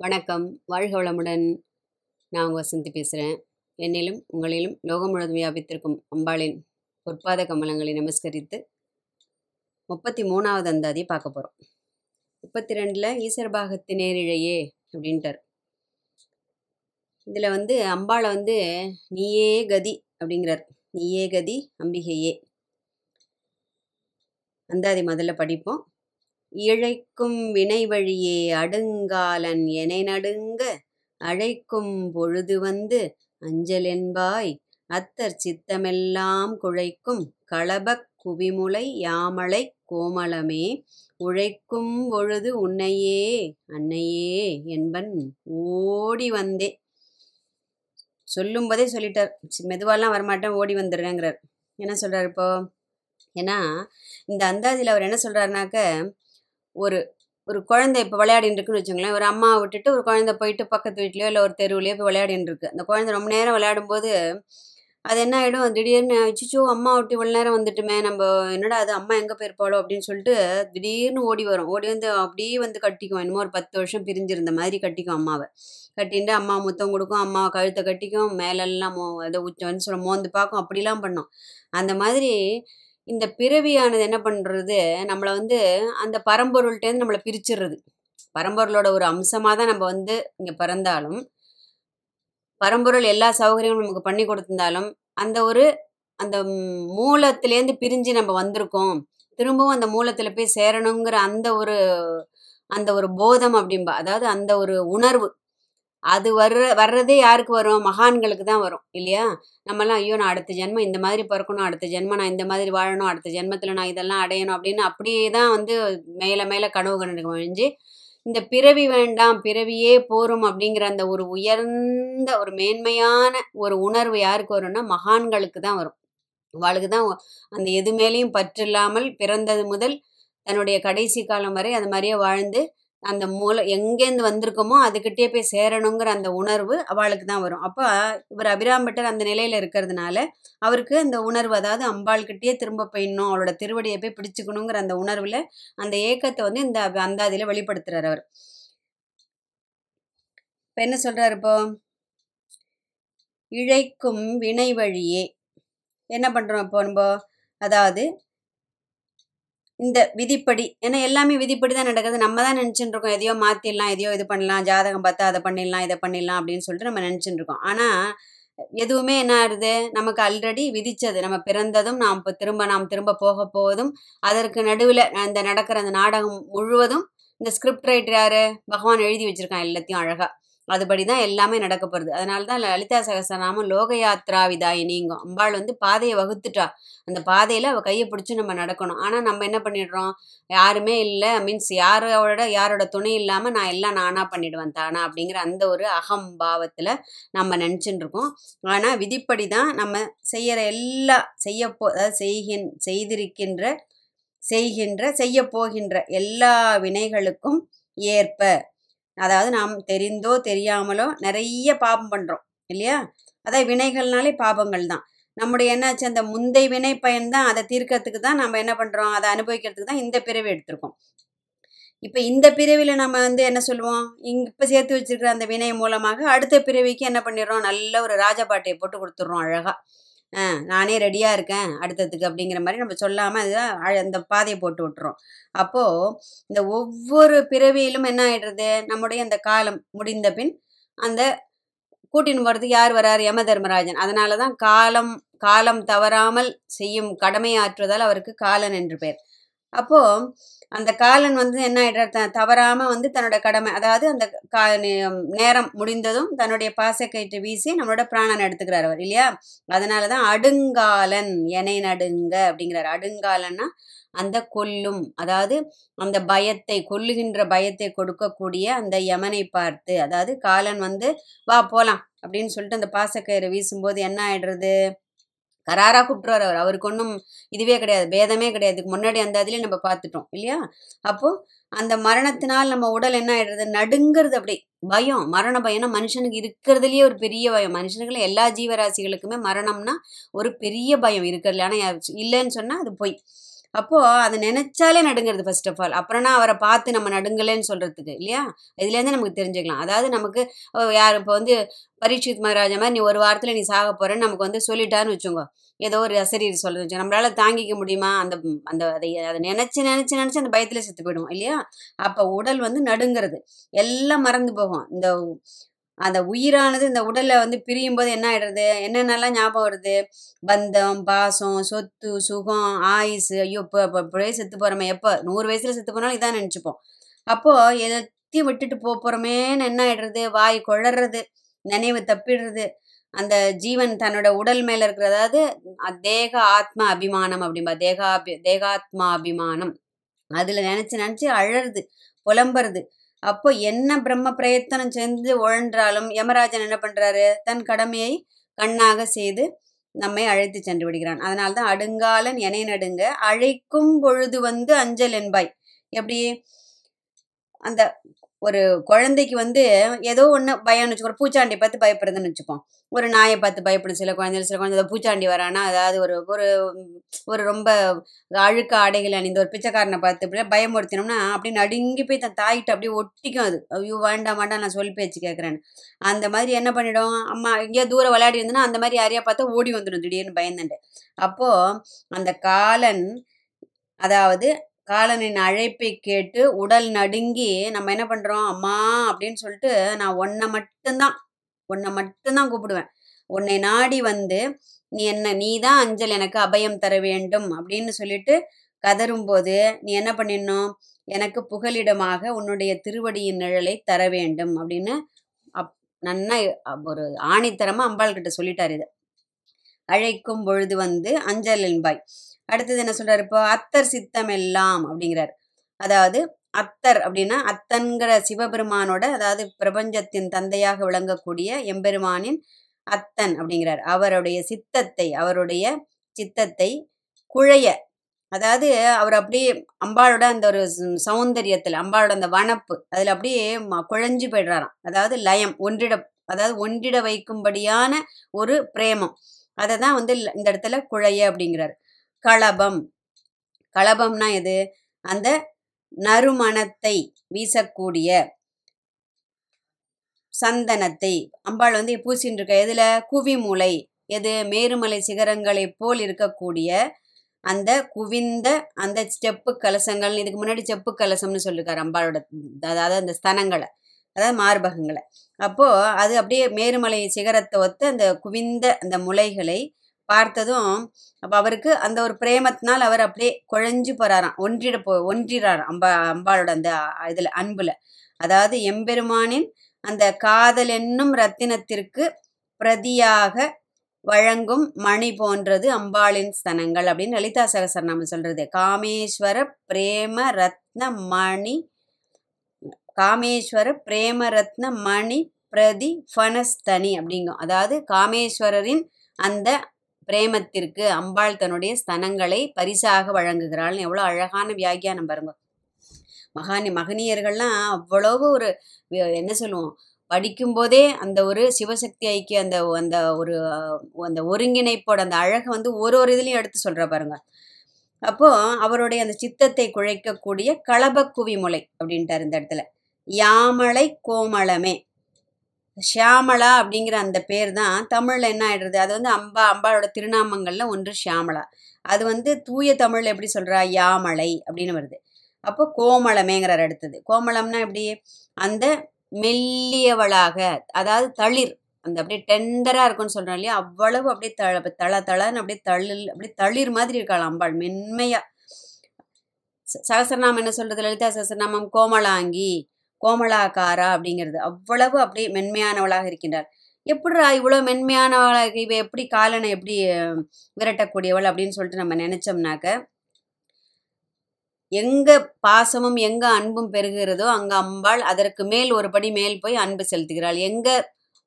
வணக்கம். வாழ்க வளமுடன். நான் உங்கள் வசந்தி பேசுகிறேன் என்னிலும் உங்களிலும் லோகம் முழுவதும் வியாபித்திருக்கும் அம்பாளின் பொற்பாத கமலங்களை நமஸ்கரித்து முப்பத்தி மூணாவது அந்தாதி பார்க்க போகிறோம் முப்பத்தி ரெண்டில் ஈஸ்வர நேரிழையே அப்படின்ட்டார். இதில் வந்து அம்பாளை வந்து நீயே கதி அப்படிங்கிறார். நீயே கதி அம்பிகையே. அந்தாதி முதல்ல படிப்போம். இழைக்கும் வினை வழியே அடுங்காலன் எனை நடுங்க அழைக்கும் பொழுது வந்து அஞ்சல் என்பாய் அத்தர் சித்தமெல்லாம் குழைக்கும் களபக் குவிமுலை யாமளை கோமளமே. உழைக்கும் பொழுது உன்னையே அன்னையே என்பன் ஓடி வந்தே. சொல்லும்போதே சொல்லிட்டார். மெதுவாலாம் வரமாட்டேன் ஓடி வந்துடுறேங்கிறார். என்ன சொல்கிறார் இப்போ? ஏன்னா இந்த அந்தாதியில் அவர் என்ன சொல்கிறாருனாக்க ஒரு ஒரு குழந்தை இப்போ விளையாடின்னு இருக்குன்னு வச்சுங்களேன் ஒரு அம்மா விட்டுட்டு ஒரு குழந்தை போயிட்டு பக்கத்து வீட்லயோ இல்லை ஒரு தெருவுலையோ போய் விளையாடின்னு இருக்கு அந்த குழந்தை ரொம்ப நேரம் விளையாடும்போது அது என்ன ஆகிடும் திடீர்னு அச்சிச்சோ அம்மா விட்டு இவ்வளோ நேரம் வந்துட்டுமே நம்ம என்னடா அது அம்மா எங்கே போயிருப்பாளோ அப்படின்னு சொல்லிட்டு திடீர்னு ஓடி வரும். ஓடி வந்து அப்படியே வந்து கட்டிக்கும். என்னமோ ஒரு பத்து வருஷம் பிரிஞ்சிருந்த மாதிரி கட்டிக்கும் அம்மாவை. கட்டின்ட்டு அம்மா முத்தம் கொடுக்கும் அம்மா கழுத்தை கட்டிக்கும் மேலெல்லாம் மோ அதை உச்ச வந்து சொல்ல மோந்து பார்க்கும். அப்படிலாம் பண்ணோம். அந்த மாதிரி இந்த பிறவியானது என்ன பண்ணுறது நம்மளை வந்து அந்த பரம்பொருள்கிட்டேருந்து நம்மளை பிரிச்சிடுறது பரம்பொருளோட ஒரு அம்சமாக தான் நம்ம வந்து இங்கே பிறந்தாலும் பரம்பொருள் எல்லா சௌகரியங்களும் நமக்கு பண்ணி கொடுத்திருந்தாலும் அந்த ஒரு அந்த மூலத்திலேருந்து பிரிஞ்சு நம்ம வந்திருக்கோம். திரும்பவும் அந்த மூலத்தில் போய் சேரணுங்கிற அந்த ஒரு அந்த ஒரு போதம் அப்படிம்பா அதாவது அந்த ஒரு உணர்வு. அது வர்ற வர்றதே யாருக்கு வரும்? மகான்களுக்கு தான் வரும் இல்லையா? நம்மலாம் ஐயோ நான் அடுத்த ஜென்மம் இந்த மாதிரி பிறக்கணும் அடுத்த ஜென்மம் நான் இந்த மாதிரி வாழணும் அடுத்த ஜென்மத்தில் நான் இதெல்லாம் அடையணும் அப்படின்னு அப்படியே தான் வந்து மேலே மேலே கனவு கண்டு ஒழிஞ்சு இந்த பிறவி வேண்டாம் பிறவியே போரும் அப்படிங்கிற அந்த ஒரு உயர்ந்த ஒரு மேன்மையான ஒரு உணர்வு யாருக்கு வரும்னா மகான்களுக்கு தான் வரும். அவளுக்கு தான் அந்த எது மேலேயும் பற்று இல்லாமல் பிறந்தது முதல் தன்னுடைய கடைசி காலம் வரை அது மாதிரியே வாழ்ந்து அந்த மூல எங்கேருந்து வந்திருக்கோமோ அதுக்கிட்டே போய் சேரணுங்கிற அந்த உணர்வு அவளுக்கு தான் வரும். அப்போ இவர் அபிராம்பட்டர் அந்த நிலையில் இருக்கிறதுனால அவருக்கு அந்த உணர்வு அதாவது அம்பாள்கிட்டயே திரும்ப போயிடணும் அவளோட திருவடியை போய் பிடிச்சிக்கணுங்கிற அந்த உணர்வில் அந்த ஏக்கத்தை வந்து இந்த அந்தாதியில் வெளிப்படுத்துறார் அவர். இப்போ என்ன சொல்கிறார் இப்போ? இழைக்கும் வினை வழியே. என்ன பண்ணுறோம் இப்போ நம்ம? அதாவது இந்த விதிப்படி ஏன்னா எல்லாமே விதிப்படி தான் நடக்குது. நம்ம தான் நினச்சிட்டு இருக்கோம் எதையோ மாற்றிடலாம் எதையோ இது பண்ணலாம் ஜாதகம் பார்த்தா அதை பண்ணிடலாம் இதை பண்ணிடலாம் அப்படின்னு சொல்லிட்டு நம்ம நினச்சிட்டு இருக்கோம் ஆனால் எதுவுமே என்ன ஆகுது? நமக்கு ஆல்ரெடி விதிச்சது. நம்ம பிறந்ததும் நாம் இப்போ திரும்ப நாம் திரும்ப போக போவதும் அதற்கு நடுவில் அந்த நடக்கிற அந்த நாடகம் முழுவதும் இந்த ஸ்கிரிப்ட் ரைட்டர் யாரு? பகவான் எழுதி வச்சிருக்கான் எல்லாத்தையும் அழகாக அதுபடி தான் எல்லாமே நடக்க போகிறது அதனால தான் லலிதா சகசநாமம் லோக யாத்ரா விதாயினிங்கும் அம்பாள் வந்து பாதையை வகுத்துட்டா. அந்த பாதையில் அவள் கையை பிடிச்சி நம்ம நடக்கணும். ஆனால் நம்ம என்ன பண்ணிடுறோம்? யாருமே இல்லை. மீன்ஸ் யாரோட யாரோட துணை இல்லாமல் நான் எல்லாம் நானாக பண்ணிடுவேன் தானா அப்படிங்கிற அந்த ஒரு அகம் பாவத்தில் நம்ம நினச்சின்னு இருக்கோம் ஆனால் விதிப்படி தான் நம்ம செய்கிற எல்லா செய்யப்போ அதாவது செய்கின் செய்திருக்கின்ற செய்கின்ற செய்ய போகின்ற எல்லா வினைகளுக்கும் ஏற்ப அதாவது நாம் தெரிந்தோ தெரியாமலோ நிறைய பாபம் பண்ணுறோம் இல்லையா? அதாவது வினைகள்னாலே பாபங்கள் தான். நம்முடைய என்னாச்சு அந்த முந்தை வினை பயன் தான் அதை தீர்க்கறதுக்கு தான் நம்ம என்ன பண்ணுறோம் அதை அனுபவிக்கிறதுக்கு தான் இந்த பிறவி எடுத்திருக்கோம். இப்போ இந்த பிறவியில் நம்ம வந்து என்ன சொல்லுவோம்? இங்க இப்போ சேர்த்து வச்சிருக்கிற அந்த வினை மூலமாக அடுத்த பிறவிக்கு என்ன பண்ணிடுறோம்? நல்ல ஒரு ராஜபாட்டையை போட்டு கொடுத்துட்றோம் அழகாக நானே ரெடியாக இருக்கேன் அடுத்ததுக்கு அப்படிங்கிற மாதிரி நம்ம சொல்லாமல் அதுதான் அழ- அந்த பாதையை போட்டு விட்டுறோம். அப்போது இந்த ஒவ்வொரு பிறவியிலும் என்ன ஆகிடுறது நம்முடைய அந்த காலம் முடிந்த பின் அந்த கூட்டின்னு போகிறதுக்கு யார் வரார்? யம தர்மராஜன். அதனால தான் காலம் காலம் தவறாமல் செய்யும் கடமையாற்றுவதால் அவருக்கு காலன் என்று பெயர். அப்போது அந்த காலன் வந்து என்ன ஆயிடுறார்? தவறாமல் தவறாம வந்து தன்னோட கடமை அதாவது அந்த கா நே- நேரம் முடிந்ததும் தன்னுடைய பாசக்கயிற்று வீசி நம்மளோட பிராணன் எடுத்துக்கிறார் அவர் இல்லையா? அதனால தான் அடுங்காலன் எனை நடுங்க அப்படிங்கிறார். அடுங்காலன்னா அந்த கொல்லும் அதாவது அந்த பயத்தை கொல்லுகின்ற பயத்தை கொடுக்கக்கூடிய அந்த யமனை பார்த்து அதாவது காலன் வந்து வா போலாம் அப்படின்னு சொல்லிட்டு அந்த பாசக்கயிறை வீசும்போது என்ன ஆயிடுறது? கராராக கூப்பிட்டுருவார் அவர். அவருக்கு ஒன்றும் இதுவே கிடையாது பேதமே கிடையாது. இதுக்கு முன்னாடி அந்த இதுலேயே நம்ம பார்த்துட்டோம் இல்லையா? அப்போது அந்த மரணத்தினால் நம்ம உடல் என்ன ஆயிடுறது? நடுங்கிறது அப்படி. பயம் மரண பயம்னா மனுஷனுக்கு இருக்கிறதுலயே ஒரு பெரிய பயம். மனுஷனுக்குள்ள எல்லா ஜீவராசிகளுக்குமே மரணம்னா ஒரு பெரிய பயம் இருக்கிறதுல. ஆனால் இல்லைன்னு சொன்னால் அது பொய். அப்போது அதை நினைச்சாலே நடுங்கிறது ஃபர்ஸ்ட் ஆஃப் ஆல் அப்புறம்னா அவரை பார்த்து நம்ம நடுங்கலைன்னு சொல்கிறதுக்கு இல்லையா? இதுலேருந்து நமக்கு தெரிஞ்சுக்கலாம். அதாவது நமக்கு யார் இப்போ வந்து பரீட்சித் மகாராஜா மாதிரி நீ ஒரு வாரத்தில் நீ சாக போகிறேன்னு நமக்கு வந்து சொல்லிட்டான்னு வச்சுக்கோங்க. ஏதோ ஒரு அசரீர் சொல்கிறது வச்சு நம்மளால் தாங்கிக்க முடியுமா? அந்த அந்த அதை அதை நினச்சி நினச்சி நினச்சி அந்த பயத்தில் செத்து போயிடும் இல்லையா? அப்போ உடல் வந்து நடுங்கிறது. எல்லாம் மறந்து போகும். இந்த அந்த உயிரானது இந்த உடல்ல வந்து பிரியும் போது என்ன ஆயிடுறது? என்னென்னலாம் ஞாபகம் வருது? பந்தம் பாசம் சொத்து சுகம் ஆயுசு. ஐயோ இப்போ இப்போ இப்படியே செத்து போறோமே. எப்போ? நூறு வயசுல செத்து போனாலும் இதான் நினச்சிப்போம். அப்போ எல்லாத்தையும் விட்டுட்டு போக போறோமேன்னு என்ன ஆயிடுறது? வாய் குழறது நினைவு தப்பிடுறது. அந்த ஜீவன் தன்னோட உடல் மேல இருக்கிற அதாவது தேக ஆத்ம அபிமானம் அப்படிம்பா. தேகாபி தேகாத்மா அபிமானம். அதுல நினைச்சு நினைச்சு அழறது புலம்புறது. அப்போ என்ன பிரம்ம பிரயத்தனம் செஞ்சு உழன்றாலும் யமராஜன் என்ன பண்றாரு? தன் கடமையை கண்ணாக செய்து நம்மை அழைத்து சென்று விடுகிறான். அதனால்தான் அடுங்காலன் என நடுங்க அழைக்கும் பொழுது வந்து அஞ்சல் என்பாய். எப்படி? அந்த ஒரு குழந்தைக்கு வந்து ஏதோ ஒன்று பயம்னு வச்சுக்கோ. ஒரு பூச்சாண்டி பார்த்து பயப்படுதுன்னு வச்சுப்போம். ஒரு நாயை பார்த்து பயப்படும் சில குழந்தைகள் சில குழந்தை பூச்சாண்டி வரானா அதாவது ஒரு ஒரு ஒரு ரொம்ப அழுக்க ஆடைகள் அணிந்த ஒரு பிச்சைக்காரனை பார்த்து இப்படியே பயமுறுத்தினோம்னா அப்படி நடுங்கி போய் தன் தாய்கிட்ட அப்படியே ஒட்டிக்கும் அது. ஐயோ வேண்டாம் வேண்டாம் நான் சொல் பேச்சு கேட்குறேன்னு. அந்த மாதிரி என்ன பண்ணிடும்? அம்மா எங்கேயோ தூரம் விளையாடி இருந்தேன்னா அந்த மாதிரி யாரையா பார்த்தா ஓடி வந்துடும் திடீர்னு பயந்துட்டு அப்போது அந்த காலன் அதாவது காலனின் அழைப்பை கேட்டு உடல் நடுங்கி நம்ம என்ன பண்ணுறோம் அம்மா அப்படின்னு சொல்லிட்டு நான் உன்னை மட்டும்தான் ஒன்றை மட்டும்தான் கூப்பிடுவேன். உன்னை நாடி வந்து நீ என்ன நீ தான் அஞ்சல் எனக்கு அபயம் தர வேண்டும் அப்படின்னு சொல்லிட்டு கதறும்போது நீ என்ன பண்ணிடணும்? எனக்கு புகலிடமாக உன்னுடைய திருவடியின் நிழலை தர வேண்டும் அப்படின்னு அப் நன்னா அப் ஒரு ஆணித்தரமா அம்பாள் கிட்ட சொல்லிட்டாரு இது. அழைக்கும் பொழுது வந்து அஞ்சல் என்பாய் அடுத்தது என்ன சொல்றாரு? இப்போ அத்தர் சித்தம் எல்லாம் அப்படிங்கிறார். அதாவது அத்தர் அப்படின்னா அத்தன்கிற சிவபெருமானோட அதாவது பிரபஞ்சத்தின் தந்தையாக விளங்கக்கூடிய எம்பெருமானின் அத்தன் அப்படிங்கிறார். அவருடைய சித்தத்தை அவருடைய சித்தத்தை குழைய அதாவது அவர் அப்படியே அம்பாளோட அந்த ஒரு சௌந்தரியத்தில் அம்பாளோட அந்த வனப்பு அதில் அப்படியே ம- போயிடுறாராம். அதாவது லயம் ஒன்றிட அதாவது ஒன்றிட வைக்கும்படியான ஒரு பிரேமம். அதை தான் வந்து இந்த இடத்துல குழைய அப்படிங்கிறார். களபம் களபம்னா எது? அந்த நறுமணத்தை வீசக்கூடிய சந்தனத்தை. அம்பாள் வந்து பூசின்னு இருக்க எதுல? குவிமுலை எது? மேருமலை சிகரங்களைப் போல் இருக்கக்கூடிய அந்த குவிந்த அந்த செப்பு கலசங்கள். இதுக்கு முன்னாடி செப்பு கலசம்னு சொல்லியிருக்காரு அம்பாளோட அதாவது அந்த ஸ்தனங்களை அதாவது மார்பகங்களை. அப்போது அது அப்படியே மேருமலை சிகரத்தை ஒத்து அந்த குவிந்த அந்த முளைகளை பார்த்ததும் அப்போ அவருக்கு அந்த ஒரு பிரேமத்தினால் அவர் அப்படியே குழஞ்சு போறாராம். ஒன்றிட போ ஒன்றிறாராம் அம்பா அம்பாளோட அந்த இதில் அன்பில். அன்புல அதாவது எம்பெருமானின் அந்த காதல் என்னும் ரத்தினத்திற்கு பிரதியாக வழங்கும் மணி போன்றது அம்பாளின் ஸ்தனங்கள் அப்படின்னு லலிதா நம்ம சொல்றது. காமேஸ்வர பிரேம ரத்ன மணி காமேஸ்வர பிரேம ரத்ன மணி பிரதி ஃபனஸ்தனி அப்படிங்கும். அதாவது காமேஸ்வரரின் அந்த பிரேமத்திற்கு அம்பாள் தன்னுடைய ஸ்தனங்களை பரிசாக வழங்குகிறாள்னு எவ்வளோ அழகான வியாக்கியானம் பாருங்க. மகானி மகனியர்கள்லாம் அவ்வளவு ஒரு என்ன சொல்லுவோம்? படிக்கும்போதே அந்த ஒரு சிவசக்தி ஐக்கிய அந்த அந்த ஒரு அந்த ஒருங்கிணைப்போட அந்த அழகை வந்து ஒரு ஒரு இதுலையும் எடுத்து சொல்ற பாருங்க. அப்போ அவருடைய அந்த சித்தத்தை குழைக்கக்கூடிய கலபக்குவி முளை அப்படின்ட்டார் இந்த இடத்துல. யாமலை கோமளமே. ஷியாமளா அப்படிங்கிற அந்த பேர் தான். தமிழில் என்ன ஆயிடுறது? அது வந்து அம்பா அம்பாளோட திருநாமங்களில் ஒன்று ஷியாமளா. அது வந்து தூய தமிழில் எப்படி சொல்கிறா யாமலை அப்படின்னு வருது. அப்போ கோமளமேங்கிறார் அடுத்தது. கோமளம்னா எப்படி? அந்த மெல்லியவளாக அதாவது தளிர் அந்த அப்படியே டெண்டராக இருக்கும்னு சொல்கிறோம் இல்லையா? அவ்வளவு அப்படியே தள தள தளன்னு அப்படியே தளிர் அப்படியே தளிர் மாதிரி இருக்காள் அம்பாள் மென்மையாக ச- என்ன சொல்கிறது லலிதா? சகசரநாமம் கோமலாங்கி. கோமலாக்காரா அப்படிங்கிறது. அவ்வளவு அப்படியே மென்மையானவளாக இருக்கின்றார் எப்படிரா இவ்வளோ மென்மையானவளாக இவ எப்படி காலனை எப்படி விரட்டக்கூடியவள் அப்படின்னு சொல்லிட்டு நம்ம நினைச்சோம்னாக்க எங்க பாசமும் எங்க அன்பும் பெருகிறதோ அங்க அம்பாள் அதற்கு மேல் ஒரு படி மேல் போய் அன்பு செலுத்துகிறாள். எங்க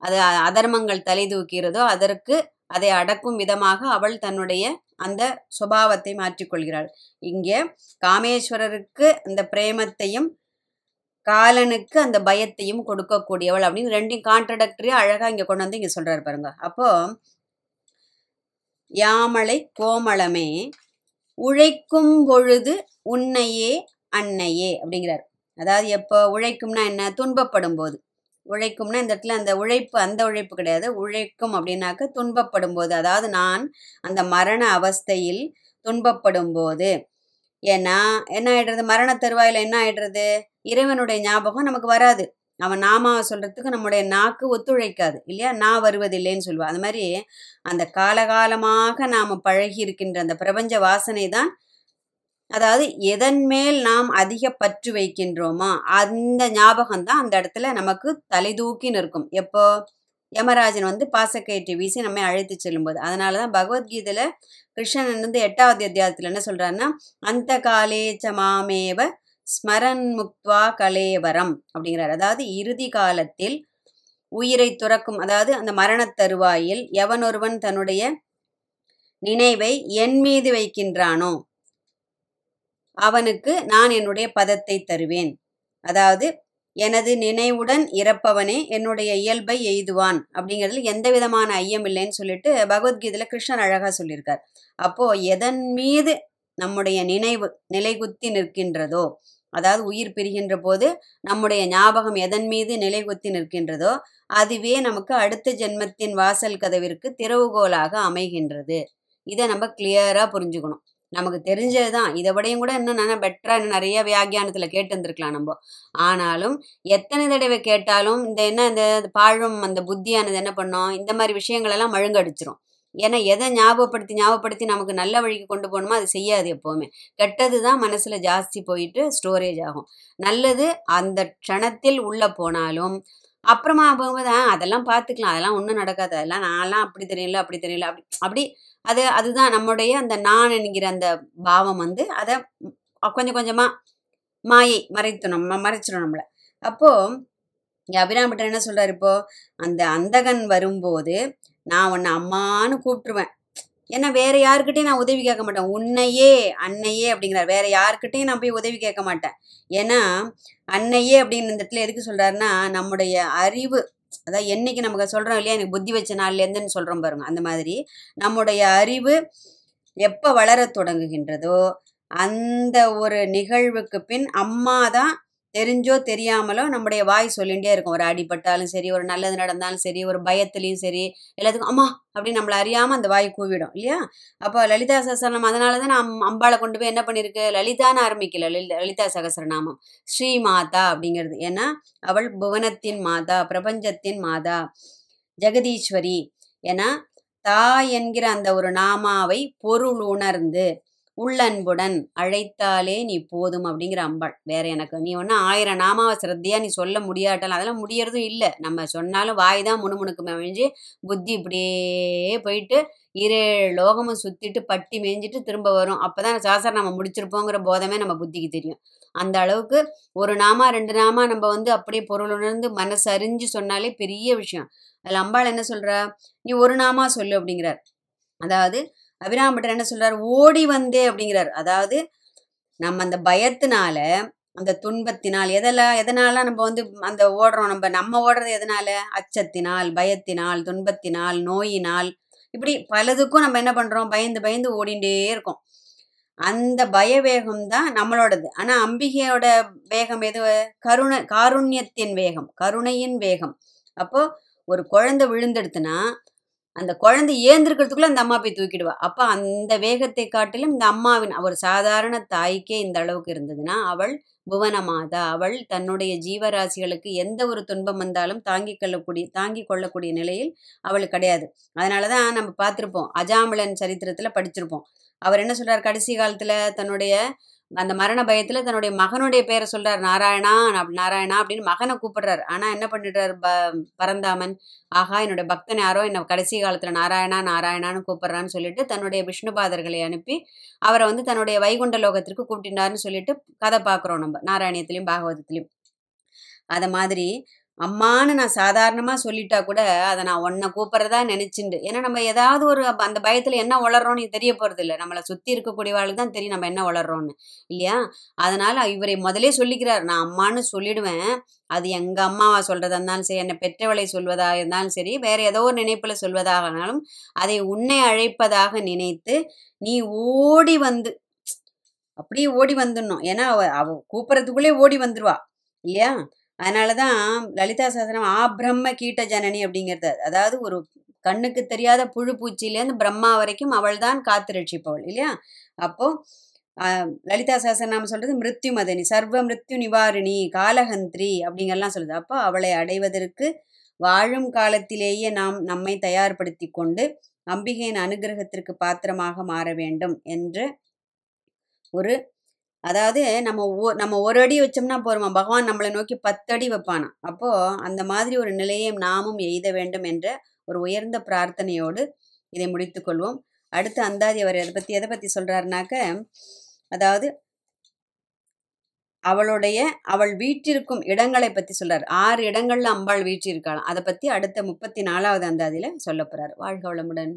அது அதர்மங்கள் தலை தூக்கிறதோ அதற்கு அதை அடக்கும் விதமாக அவள் தன்னுடைய அந்த சுபாவத்தை மாற்றிக்கொள்கிறாள். இங்கே காமேஸ்வரருக்கு அந்த பிரேமத்தையும் காலனுக்கு அந்த பயத்தையும் கொடுக்கக்கூடியவள் அப்படின்னு ரெண்டையும் கான்ட்ரடக்டரியா அழகா இங்க கொண்டு வந்து இங்க சொல்றாரு பாருங்க. அப்போ யாமலை கோமளமே உழைக்கும் பொழுது உன்னையே அன்னையே அப்படிங்கிறார். அதாவது எப்போ உழைக்கும்னா என்ன? துன்பப்படும் போது உழைக்கும்னா இந்த இடத்துல அந்த உழைப்பு அந்த உழைப்பு கிடையாது. உழைக்கும் அப்படின்னாக்க துன்பப்படும் போது அதாவது நான் அந்த மரண அவஸ்தையில் துன்பப்படும் போது ஏன்னா என்ன ஆயிடுறது? மரண தருவாயில் என்ன ஆயிடுறது? இறைவனுடைய ஞாபகம் நமக்கு வராது. அவன் நாமாவை சொல்றதுக்கு நம்முடைய நாக்கு ஒத்துழைக்காது இல்லையா? நான் வருவதில்லைன்னு சொல்லுவான் அது மாதிரி அந்த காலகாலமாக நாம் பழகி இருக்கின்ற அந்த பிரபஞ்ச வாசனை தான் அதாவது எதன் மேல் நாம் அதிக பற்று வைக்கின்றோமோ அந்த ஞாபகம் தான் அந்த இடத்துல நமக்கு தலை தூக்கி நிற்கும். எப்போ? யமராஜன் வந்து பாசக்கயிற்றை வீசி நம்மை அழைத்து செல்லும்போது. அதனால தான் பகவத்கீதையில் கிருஷ்ணன் வந்து எட்டாவது அத்தியாயத்தில் என்ன சொல்கிறாருன்னா அந்த காலேச்ச மாமேவ ஸ்மரன் முக்துவா கலேவரம் அப்படிங்கிறார். அதாவது இறுதி காலத்தில் உயிரை துறக்கும் அதாவது அந்த மரணத் தருவாயில் எவனொருவன் தன்னுடைய நினைவை என் மீது வைக்கின்றானோ அவனுக்கு நான் என்னுடைய பதத்தை தருவேன். அதாவது எனது நினைவுடன் இறப்பவனே என்னுடைய இயல்பை எய்துவான். அப்படிங்கிறதுல எந்த விதமான ஐயம் இல்லைன்னு சொல்லிட்டு பகவத்கீதையில கிருஷ்ணன் அழகா சொல்லியிருக்கார். அப்போ எதன் மீது நம்முடைய நினைவு நிலைகுத்தி நிற்கின்றதோ அதாவது உயிர் பிரிகின்ற போது நம்முடைய ஞாபகம் எதன் மீது நிலைகுத்தி நிற்கின்றதோ அதுவே நமக்கு அடுத்த ஜென்மத்தின் வாசல் கதவிற்கு திறவுகோலாக அமைகின்றது. இதை நம்ம கிளியரா புரிஞ்சுக்கணும். நமக்கு தெரிஞ்சது தான் இதை விடையும் கூட இன்னும் நல்லா பெட்டராக இன்னும் நிறைய வியாகியானத்தில் கேட்டு வந்திருக்கலாம் நம்ம. ஆனாலும் எத்தனை தடவை கேட்டாலும் இந்த என்ன இந்த பாழும் அந்த புத்தியானது என்ன பண்ணோம்? இந்த மாதிரி விஷயங்களெல்லாம் மழுங்கடிச்சிரும். ஏன்னா எதை ஞாபகப்படுத்தி ஞாபகப்படுத்தி நமக்கு நல்ல வழிக்கு கொண்டு போகணுமோ அது செய்யாது எப்போவுமே. கெட்டது தான் மனசில் ஜாஸ்தி போயிட்டு ஸ்டோரேஜ் ஆகும். நல்லது அந்த க்ஷணத்தில் உள்ளே போனாலும் அப்புறமா போகும்போது அதெல்லாம் பார்த்துக்கலாம். அதெல்லாம் ஒன்றும் நடக்காது. அதெல்லாம் நான்லாம் அப்படி தெரியல அப்படி தெரியல அப்படி அப்படி அது அதுதான் நம்முடைய அந்த நான் என்கிற அந்த பாவம் வந்து அதை கொஞ்சம் கொஞ்சமாக மாயை மறைத்தணும் நம்ம மறைச்சிடும் நம்மளை. அப்போது இங்கே அபிராமிட்ட என்ன சொல்கிறார் இப்போது அந்த அந்தகன் வரும்போது நான் உன்னை அம்மான்னு கூப்பிட்டுருவேன். ஏன்னா வேறு யாருக்கிட்டையும் நான் உதவி கேட்க மாட்டேன். உன்னையே அன்னையே அப்படிங்கிறார். வேறு யாருக்கிட்டையும் நான் போய் உதவி கேட்க மாட்டேன். ஏன்னா அன்னையே அப்படின்னு இந்த இடத்துல எதுக்கு சொல்கிறாருன்னா நம்முடைய அறிவு அதான் என்னைக்கு நமக்கு சொல்றோம் இல்லையா? எனக்கு புத்தி வச்ச நாள்லேருந்துன்னு சொல்றோம் பாருங்க அந்த மாதிரி. நம்முடைய அறிவு எப்போ வளரத் தொடங்குகின்றதோ அந்த ஒரு நிகழ்வுக்கு பின் அம்மா தான் தெரிஞ்சோ தெரியாமலோ நம்முடைய வாய் சொல்லிகிட்டே இருக்கும். ஒரு அடிபட்டாலும் சரி ஒரு நல்லது நடந்தாலும் சரி ஒரு பயத்துலேயும் சரி எல்லாத்துக்கும் அம்மா அப்படின்னு நம்மளை அறியாமல் அந்த வாய் கூவிடும் இல்லையா? அப்போ லலிதா சகசரநாமம் அதனால தான் நான் அம்பாளை கொண்டு போய் என்ன பண்ணியிருக்கு லலிதான்னு ஆரம்பிக்கல. லலிதா சகசரநாமம். ஸ்ரீ மாதா அப்படிங்கிறது. ஏன்னா அவள் புவனத்தின் மாதா பிரபஞ்சத்தின் மாதா ஜெகதீஸ்வரி. ஏன்னா தாய் என்கிற அந்த ஒரு நாமாவை பொருள் உணர்ந்து உள்ளன்புடன் அழைத்தாலே நீ போதும் அப்படிங்கிற அம்பாள். வேற எனக்கு நீ ஒன்றும் ஆயிரம் நாமாவை சிரத்தையாக நீ சொல்ல முடியாட்டாலும் அதெல்லாம் முடியறதும் இல்லை. நம்ம சொன்னாலும் வாய் தான் முணுமுணுக்குமே மேய்ஞ்சு புத்தி இப்படியே போயிட்டு இரேழு லோகமும் சுத்திட்டு பட்டி மேய்ஞ்சிட்டு திரும்ப வரும். அப்போதான் சாசர் நம்ம முடிச்சிருப்போங்கிற போதமே நம்ம புத்திக்கு தெரியும். அந்த அளவுக்கு ஒரு நாமா ரெண்டு நாமா நம்ம வந்து அப்படியே பொருள் உணர்ந்து மனசு அறிஞ்சு சொன்னாலே பெரிய விஷயம். அதில் அம்பாள் என்ன சொல்கிறா நீ ஒரு நாமா சொல்லு அப்படிங்கிறார். அதாவது அபிராமபட்டர் என்ன சொல்றார்? ஓடி வந்தே அப்படிங்கிறார். அதாவது நம்ம அந்த பயத்தினால அந்த துன்பத்தினால் எதெல்லாம் எதனால நம்ம வந்து அந்த ஓடுறோம்? நம்ம நம்ம ஓடுறது எதனால? அச்சத்தினால் பயத்தினால் துன்பத்தினால் நோயினால். இப்படி பலதுக்கும் நம்ம என்ன பண்றோம்? பயந்து பயந்து ஓடிண்டே இருக்கோம். அந்த பய வேகம் தான் நம்மளோடது. ஆனா அம்பிகையோட வேகம் எது? கருணை காருண்யத்தின் வேகம் கருணையின் வேகம். அப்போ ஒரு குழந்தை விழுந்தெடுத்துனா அந்த குழந்தை ஏந்திருக்கிறதுக்குள்ள அந்த அம்மா போய் தூக்கிடுவா. அப்போ அந்த வேகத்தை காட்டிலும் இந்த அம்மாவின் ஒரு சாதாரண தாய்க்கே இந்த அளவுக்கு இருந்ததுன்னா அவள் புவனமாதா. அவள் தன்னுடைய ஜீவராசிகளுக்கு எந்த ஒரு துன்பம் வந்தாலும் தாங்கிக் கொள்ளக்கூடிய தாங்கிக் கொள்ளக்கூடிய நிலையில் அவளுக்கு கிடையாது. அதனால தான் நம்ம பார்த்துருப்போம் அஜாமலன் சரித்திரத்தில் படிச்சிருப்போம். அவர் என்ன சொல்றார்? கடைசி காலத்தில் தன்னுடைய அந்த மரண பயத்தில் தன்னுடைய மகனுடைய பேரை சொல்றார் நாராயணா நாராயணா அப்படின்னு மகனை கூப்பிடுறாரு. ஆனால் என்ன பண்ணிடுறாரு ப பரந்தாமன்? ஆஹா என்னுடைய பக்தன் யாரோ? என்ன கடைசி காலத்தில் நாராயணா நாராயணான்னு கூப்பிடுறான்னு சொல்லிட்டு தன்னுடைய விஷ்ணுபாதர்களை அனுப்பி அவரை வந்து தன்னுடைய வைகுண்ட லோகத்திற்கு கூப்பிட்டினார்னு சொல்லிட்டு கதை பார்க்குறோம் நம்ம நாராயணியத்திலையும் பாகவதத்திலையும். அதை மாதிரி அம்மான்னு நான் சாதாரணமாக சொல்லிட்டா கூட அதை நான் உன்னை கூப்பிட்றதா நினச்சிண்டு. ஏன்னா நம்ம ஏதாவது ஒரு அந்த பயத்தில் என்ன வளர்றோன்னு தெரிய போகிறது இல்லை. நம்மளை சுற்றி இருக்கக்கூடியவாளுக்கு தான் தெரியும் நம்ம என்ன வளர்றோன்னு இல்லையா? அதனால் இவரை முதலே சொல்லிக்கிறார். நான் அம்மான்னு சொல்லிடுவேன். அது எங்கள் அம்மாவை சொல்கிறதா இருந்தாலும் சரி என்னை பெற்றவளை சொல்வதாக இருந்தாலும் சரி வேறு ஏதோ ஒரு நினைப்பில் சொல்வதாகனாலும் அதை உன்னை அழைப்பதாக நினைத்து நீ ஓடி வந்து அப்படியே ஓடி வந்துடணும். ஏன்னா அவ அவ கூப்பிட்றதுக்குள்ளே ஓடி வந்துடுவா இல்லையா? அதனால தான் லலிதா சாஸ்திரம் ஆ பிரம்ம கீட்ட ஜனனி அப்படிங்கிறது. அதாவது ஒரு கண்ணுக்கு தெரியாத புழு பூச்சியிலேருந்து பிரம்மா வரைக்கும் அவள் தான் காத்து ரட்சிப்பவள் இல்லையா? அப்போ லலிதா சஹஸ்ரநாமம் சொல்றது மிருத்யு மதனி சர்வ மிருத்யு நிவாரிணி காலஹந்திரி அப்படிங்கெல்லாம் சொல்லுது. அப்போ அவளை அடைவதற்கு வாழும் காலத்திலேயே நாம் நம்மை தயார்படுத்தி கொண்டு அம்பிகையின் அனுகிரகத்திற்கு பாத்திரமாக மாற வேண்டும் என்று ஒரு அதாவது நம்ம ஒ- நம்ம ஒரு அடி வச்சோம்னா போருமா பகவான் நம்மளை நோக்கி பத்து அடி வைப்பானா? அப்போ அந்த மாதிரி ஒரு நிலையை நாமும் எய்த வேண்டும் என்ற ஒரு உயர்ந்த பிரார்த்தனையோடு இதை முடித்துக்கொள்வோம் அடுத்து அந்தாதி அவர் எதை பத்தி எதை பத்தி சொல்றாருனாக்க அதாவது அவளுடைய அவள் வீட்டிற்கும் இடங்களை பத்தி சொல்றார். ஆறு இடங்கள்ல அம்பாள் வீற்றிருக்காளாம். அதை பத்தி அடுத்த முப்பத்தி நாலாவது அந்தாதியில் சொல்ல போகிறார் வாழ்க வளமுடன்.